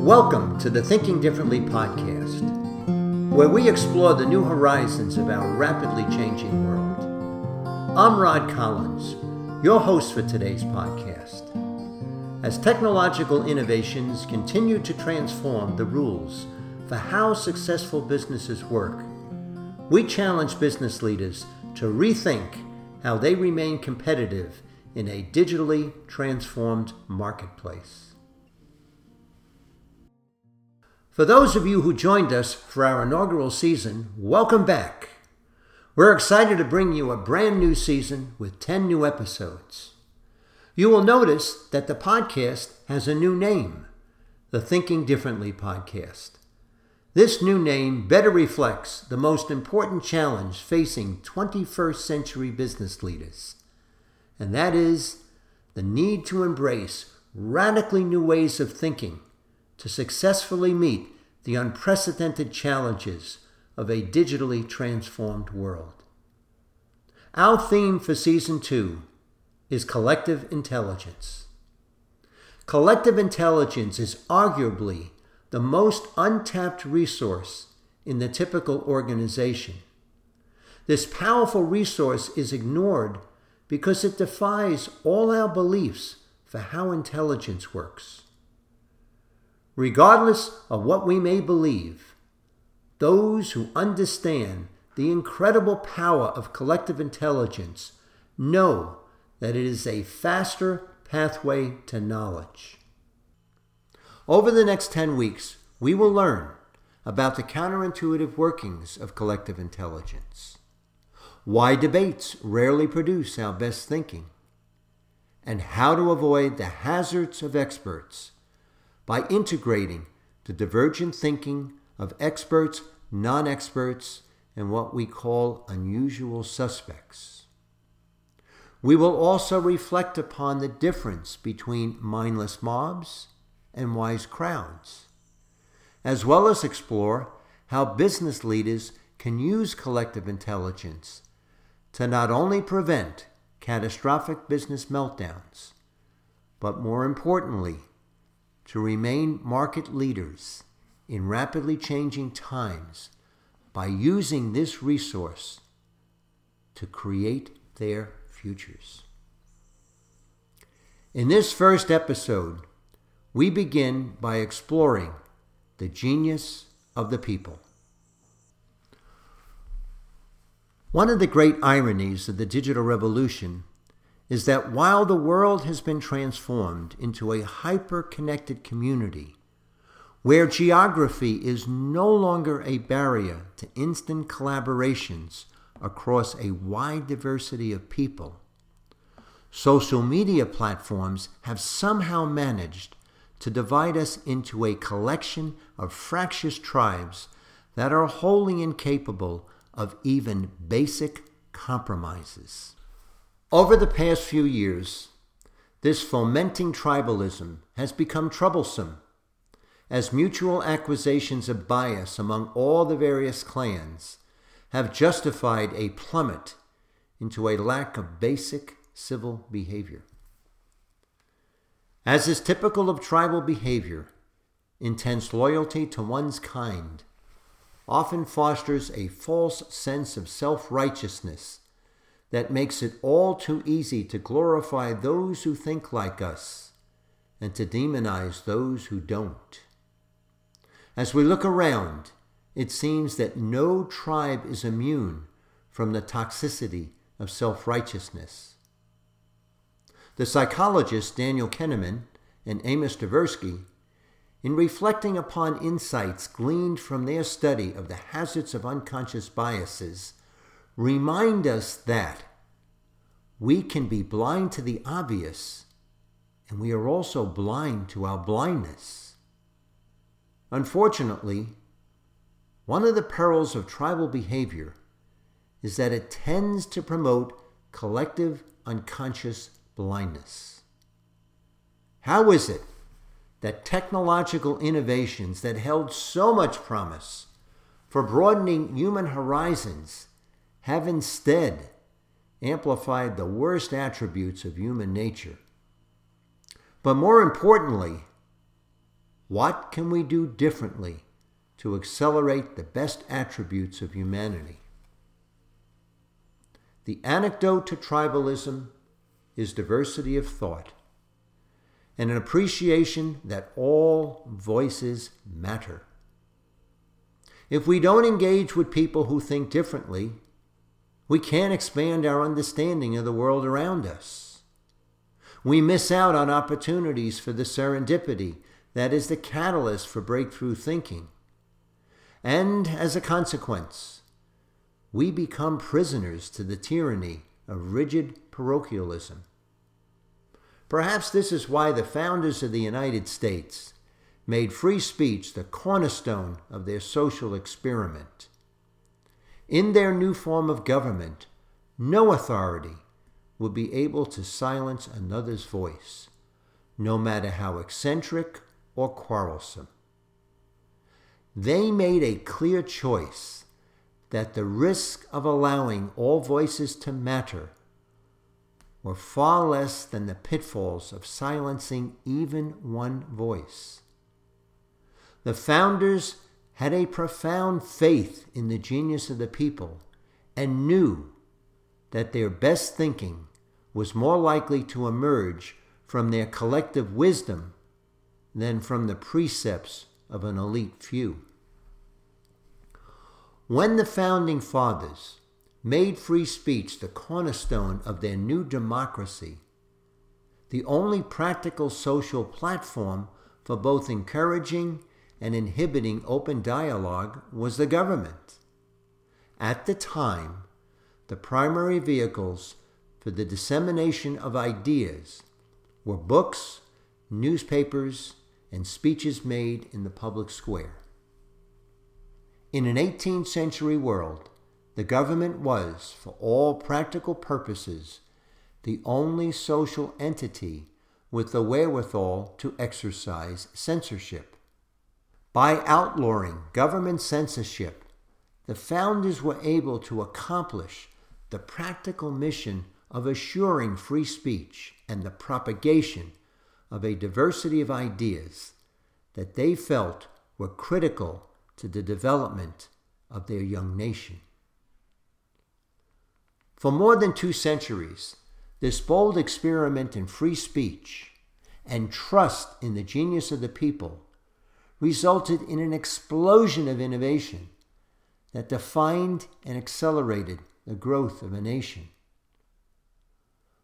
Welcome to the Thinking Differently podcast, where we explore the new horizons of our rapidly changing world. I'm Rod Collins, your host for today's podcast. As technological innovations continue to transform the rules for how successful businesses work, we challenge business leaders to rethink how they remain competitive in a digitally transformed marketplace. For those of you who joined us for our inaugural season, welcome back. We're excited to bring you a brand new season with 10 new episodes. You will notice that the podcast has a new name the Thinking Differently Podcast. This new name better reflects the most important challenge facing 21st century business leaders, and that is the need to embrace radically new ways of thinking to successfully meet the unprecedented challenges of a digitally transformed world. Our theme for season two is collective intelligence. Collective intelligence is arguably the most untapped resource in the typical organization. This powerful resource is ignored because it defies all our beliefs for how intelligence works. Regardless of what we may believe, those who understand the incredible power of collective intelligence know that it is a faster pathway to knowledge. Over the next 10 weeks, we will learn about the counterintuitive workings of collective intelligence, why debates rarely produce our best thinking, and how to avoid the hazards of experts by integrating the divergent thinking of experts, non experts, and what we call unusual suspects. We will also reflect upon the difference between mindless mobs and wise crowds, as well as explore how business leaders can use collective intelligence to not only prevent catastrophic business meltdowns, but more importantly, to remain market leaders in rapidly changing times by using this resource to create their futures. In this first episode, we begin by exploring the genius of the people. One of the great ironies of the digital revolution is that while the world has been transformed into a hyper connected community, where geography is no longer a barrier to instant collaborations across a wide diversity of people, social media platforms have somehow managed to divide us into a collection of fractious tribes that are wholly incapable of even basic compromises. Over the past few years, this fomenting tribalism has become troublesome as mutual accusations of bias among all the various clans have justified a plummet into a lack of basic civil behavior. As is typical of tribal behavior, intense loyalty to one's kind often fosters a false sense of self righteousness that makes it all too easy to glorify those who think like us and to demonize those who don't. As we look around, it seems that no tribe is immune from the toxicity of self righteousness. The psychologists Daniel Kahneman and Amos Tversky, in reflecting upon insights gleaned from their study of the hazards of unconscious biases, remind us that we can be blind to the obvious, and we are also blind to our blindness. Unfortunately, one of the perils of tribal behavior is that it tends to promote collective unconscious blindness. How is it that technological innovations that held so much promise for broadening human horizons have instead amplified the worst attributes of human nature. But more importantly, What can we do differently to accelerate the best attributes of humanity? The antidote to tribalism is diversity of thought and an appreciation that all voices matter. If we don't engage with people who think differently, we can't expand our understanding of the world around us. We miss out on opportunities for the serendipity that is the catalyst for breakthrough thinking. And as a consequence, we become prisoners to the tyranny of rigid parochialism. Perhaps this is why the founders of the United States made free speech the cornerstone of their social experiment. In their new form of government, no authority would be able to silence another's voice, no matter how eccentric or quarrelsome. They made a clear choice that the risk of allowing all voices to matter were far less than the pitfalls of silencing even one voice. The founders had a profound faith in the genius of the people and knew that their best thinking was more likely to emerge from their collective wisdom than from the precepts of an elite few. When the founding fathers made free speech the cornerstone of their new democracy, the only practical social platform for both encouraging and inhibiting open dialogue was the government. At the time, the primary vehicles for the dissemination of ideas were books, newspapers, and speeches made in the public square. In an 18th century world, the government was, for all practical purposes, the only social entity with the wherewithal to exercise censorship. By outlawing government censorship, the founders were able to accomplish the practical mission of assuring free speech and the propagation of a diversity of ideas that they felt were critical to the development of their young nation. For more than two centuries, this bold experiment in free speech and trust in the genius of the people resulted in an explosion of innovation that defined and accelerated the growth of a nation.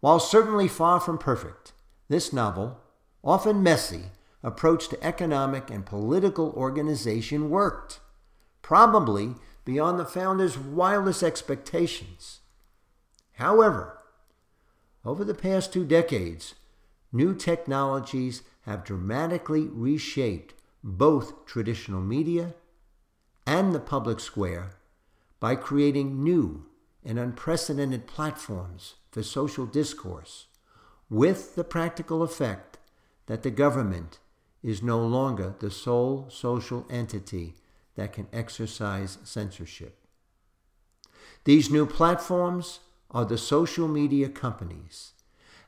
While certainly far from perfect, this novel often messy, approach to economic and political organization worked, probably beyond the founders' wildest expectations. However, over the past two decades, new technologies have dramatically reshaped both traditional media and the public square by creating new and unprecedented platforms for social discourse, with the practical effect that the government is no longer the sole social entity that can exercise censorship. These new platforms are the social media companies,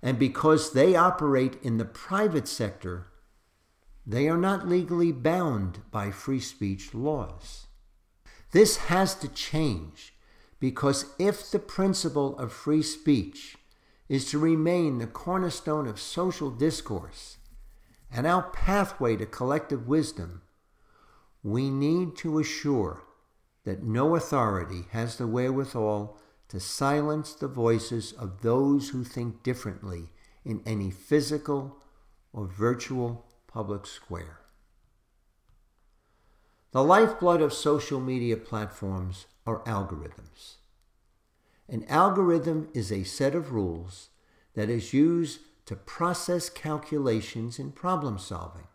and because they operate in the private sector, they are not legally bound by free speech laws. This has to change because if the principle of free speech is to remain the cornerstone of social discourse, and our pathway to collective wisdom, we need to assure that no authority has the wherewithal to silence the voices of those who think differently in any physical or virtual public square. The lifeblood of social media platforms are algorithms. An algorithm is a set of rules that is used to process calculations in problem solving.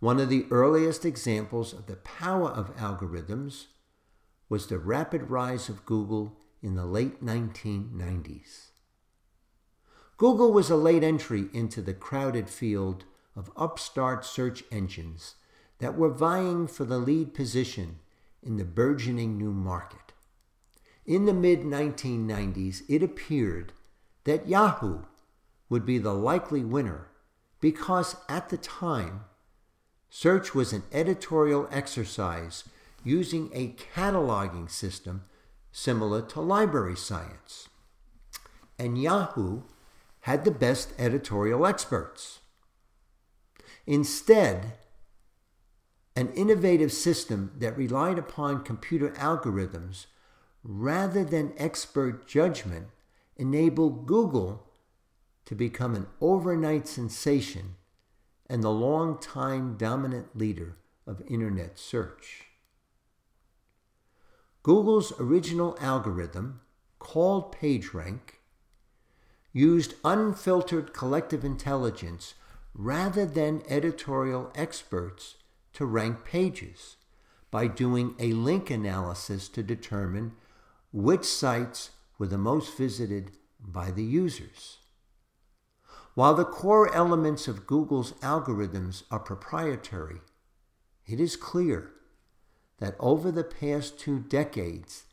One of the earliest examples of the power of algorithms was the rapid rise of Google in the late 1990s. Google was a late entry into the crowded field of upstart search engines that were vying for the lead position in the burgeoning new market. In the mid 1990s, it appeared that Yahoo would be the likely winner because at the time, search was an editorial exercise using a cataloging system similar to library science. And Yahoo had the best editorial experts. Instead, an innovative system that relied upon computer algorithms rather than expert judgment enabled Google to become an overnight sensation and the long-time dominant leader of Internet search. Google's original algorithm, called PageRank, used unfiltered collective intelligence rather than editorial experts to rank pages by doing a link analysis to determine which sites were the most visited by the users. While the core elements of Google's algorithms are proprietary, it is clear that over the past two decades,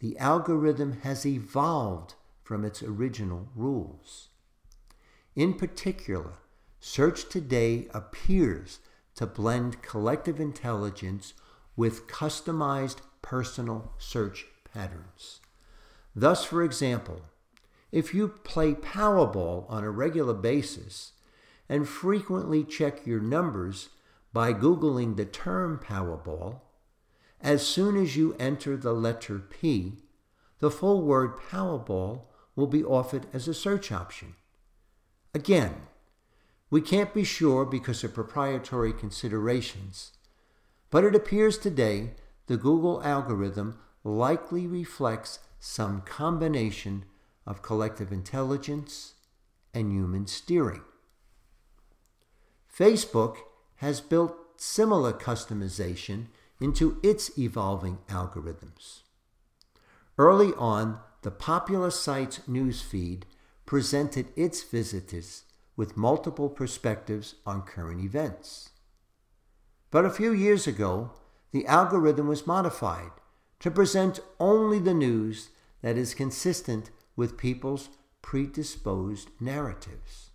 the algorithm has evolved from its original rules. In particular, search today appears to blend collective intelligence with customized personal search patterns. Thus, for example, if you play Powerball on a regular basis and frequently check your numbers by Googling the term Powerball, as soon as you enter the letter P, the full word Powerball will be offered as a search option. Again, we can't be sure because of proprietary considerations, but it appears today the Google algorithm likely reflects some combination of collective intelligence and human steering. Facebook has built similar customization into its evolving algorithms. Early on, the popular site's newsfeed presented its visitors with multiple perspectives on current events. But a few years ago, the algorithm was modified to present only the news that is consistent with people's predisposed narratives.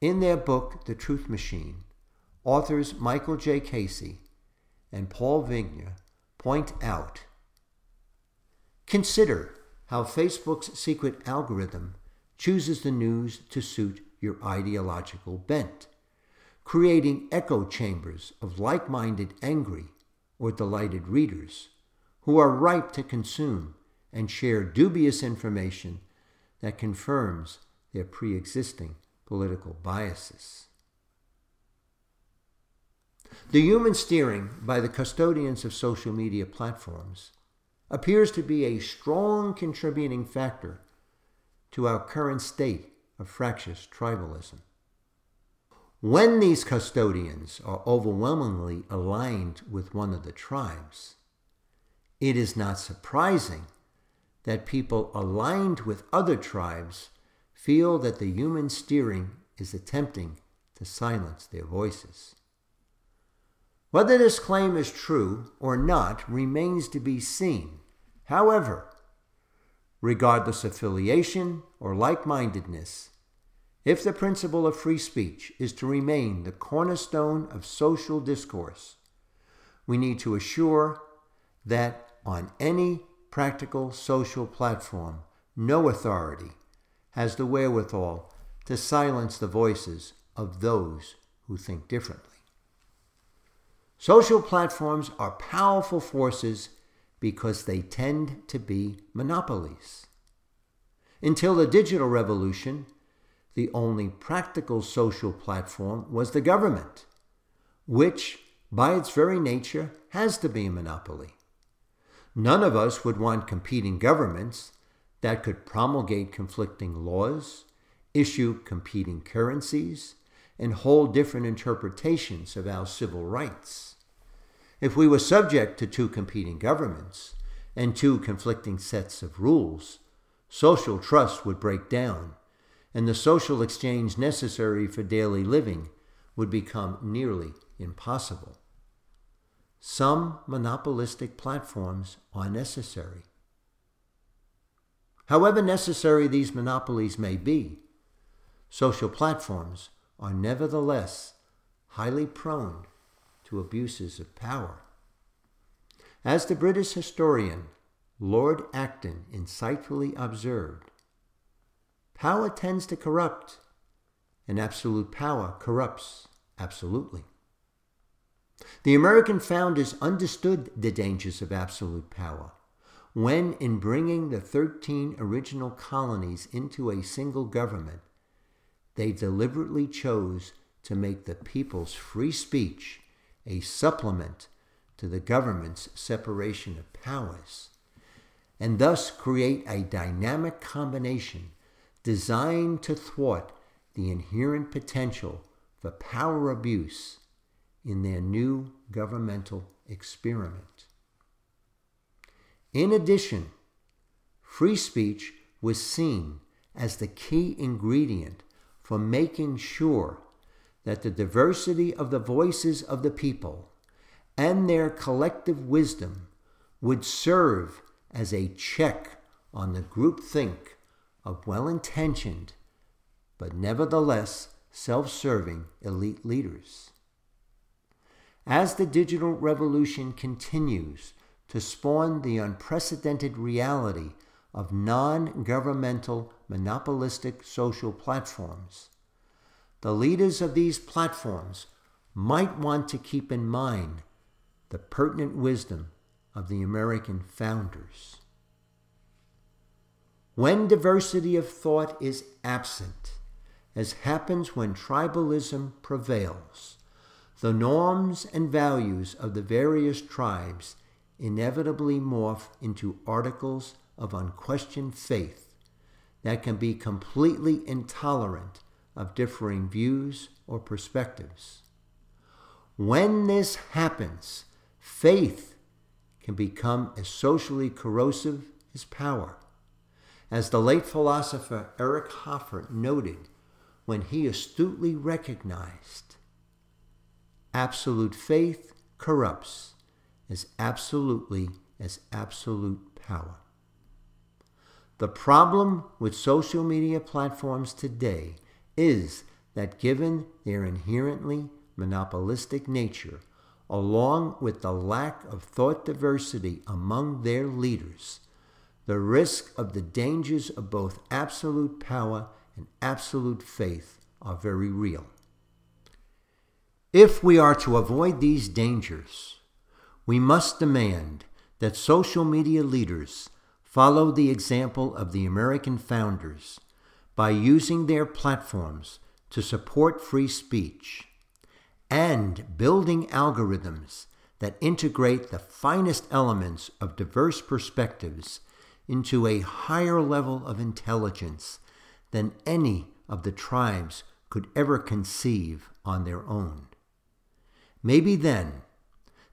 In their book, The Truth Machine, authors Michael J. Casey and Paul Vigna point out Consider how Facebook's secret algorithm chooses the news to suit your ideological bent, creating echo chambers of like minded angry or delighted readers who are ripe to consume and share dubious information that confirms their pre existing political biases. The human steering by the custodians of social media platforms appears to be a strong contributing factor to our current state of fractious tribalism. When these custodians are overwhelmingly aligned with one of the tribes, it is not surprising that people aligned with other tribes feel that the human steering is attempting to silence their voices. Whether this claim is true or not remains to be seen. However, regardless of affiliation or like mindedness, if the principle of free speech is to remain the cornerstone of social discourse, we need to assure that on any practical social platform, no authority has the wherewithal to silence the voices of those who think differently. Social platforms are powerful forces because they tend to be monopolies. Until the digital revolution, the only practical social platform was the government, which, by its very nature, has to be a monopoly. None of us would want competing governments that could promulgate conflicting laws, issue competing currencies, and hold different interpretations of our civil rights. If we were subject to two competing governments and two conflicting sets of rules, social trust would break down, and the social exchange necessary for daily living would become nearly impossible. Some monopolistic platforms are necessary. However necessary these monopolies may be, social platforms are nevertheless highly prone to abuses of power. As the British historian Lord Acton insightfully observed, power tends to corrupt, and absolute power corrupts absolutely. The American founders understood the dangers of absolute power when, in bringing the 13 original colonies into a single government, they deliberately chose to make the people's free speech a supplement to the government's separation of powers, and thus create a dynamic combination designed to thwart the inherent potential for power abuse in their new governmental experiment. In addition, free speech was seen as the key ingredient for making sure that the diversity of the voices of the people and their collective wisdom would serve as a check on the groupthink of well intentioned but nevertheless self serving elite leaders. As the digital revolution continues to spawn the unprecedented reality of non governmental monopolistic social platforms, the leaders of these platforms might want to keep in mind the pertinent wisdom of the American founders. When diversity of thought is absent, as happens when tribalism prevails, the norms and values of the various tribes inevitably morph into articles of unquestioned faith that can be completely intolerant of differing views or perspectives. When this happens, faith can become as socially corrosive as power. As the late philosopher Eric Hoffer noted when he astutely recognized absolute faith corrupts as absolutely as absolute power. The problem with social media platforms today is that given their inherently monopolistic nature, along with the lack of thought diversity among their leaders, the risk of the dangers of both absolute power and absolute faith are very real. If we are to avoid these dangers, we must demand that social media leaders follow the example of the American founders by using their platforms to support free speech and building algorithms that integrate the finest elements of diverse perspectives into a higher level of intelligence than any of the tribes could ever conceive on their own. Maybe then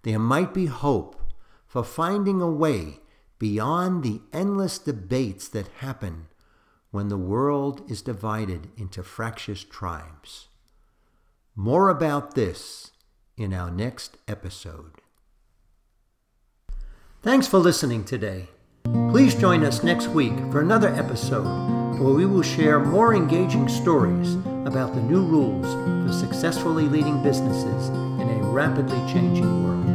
there might be hope for finding a way beyond the endless debates that happen when the world is divided into fractious tribes. More about this in our next episode. Thanks for listening today. Please join us next week for another episode where we will share more engaging stories about the new rules for successfully leading businesses in a rapidly changing world.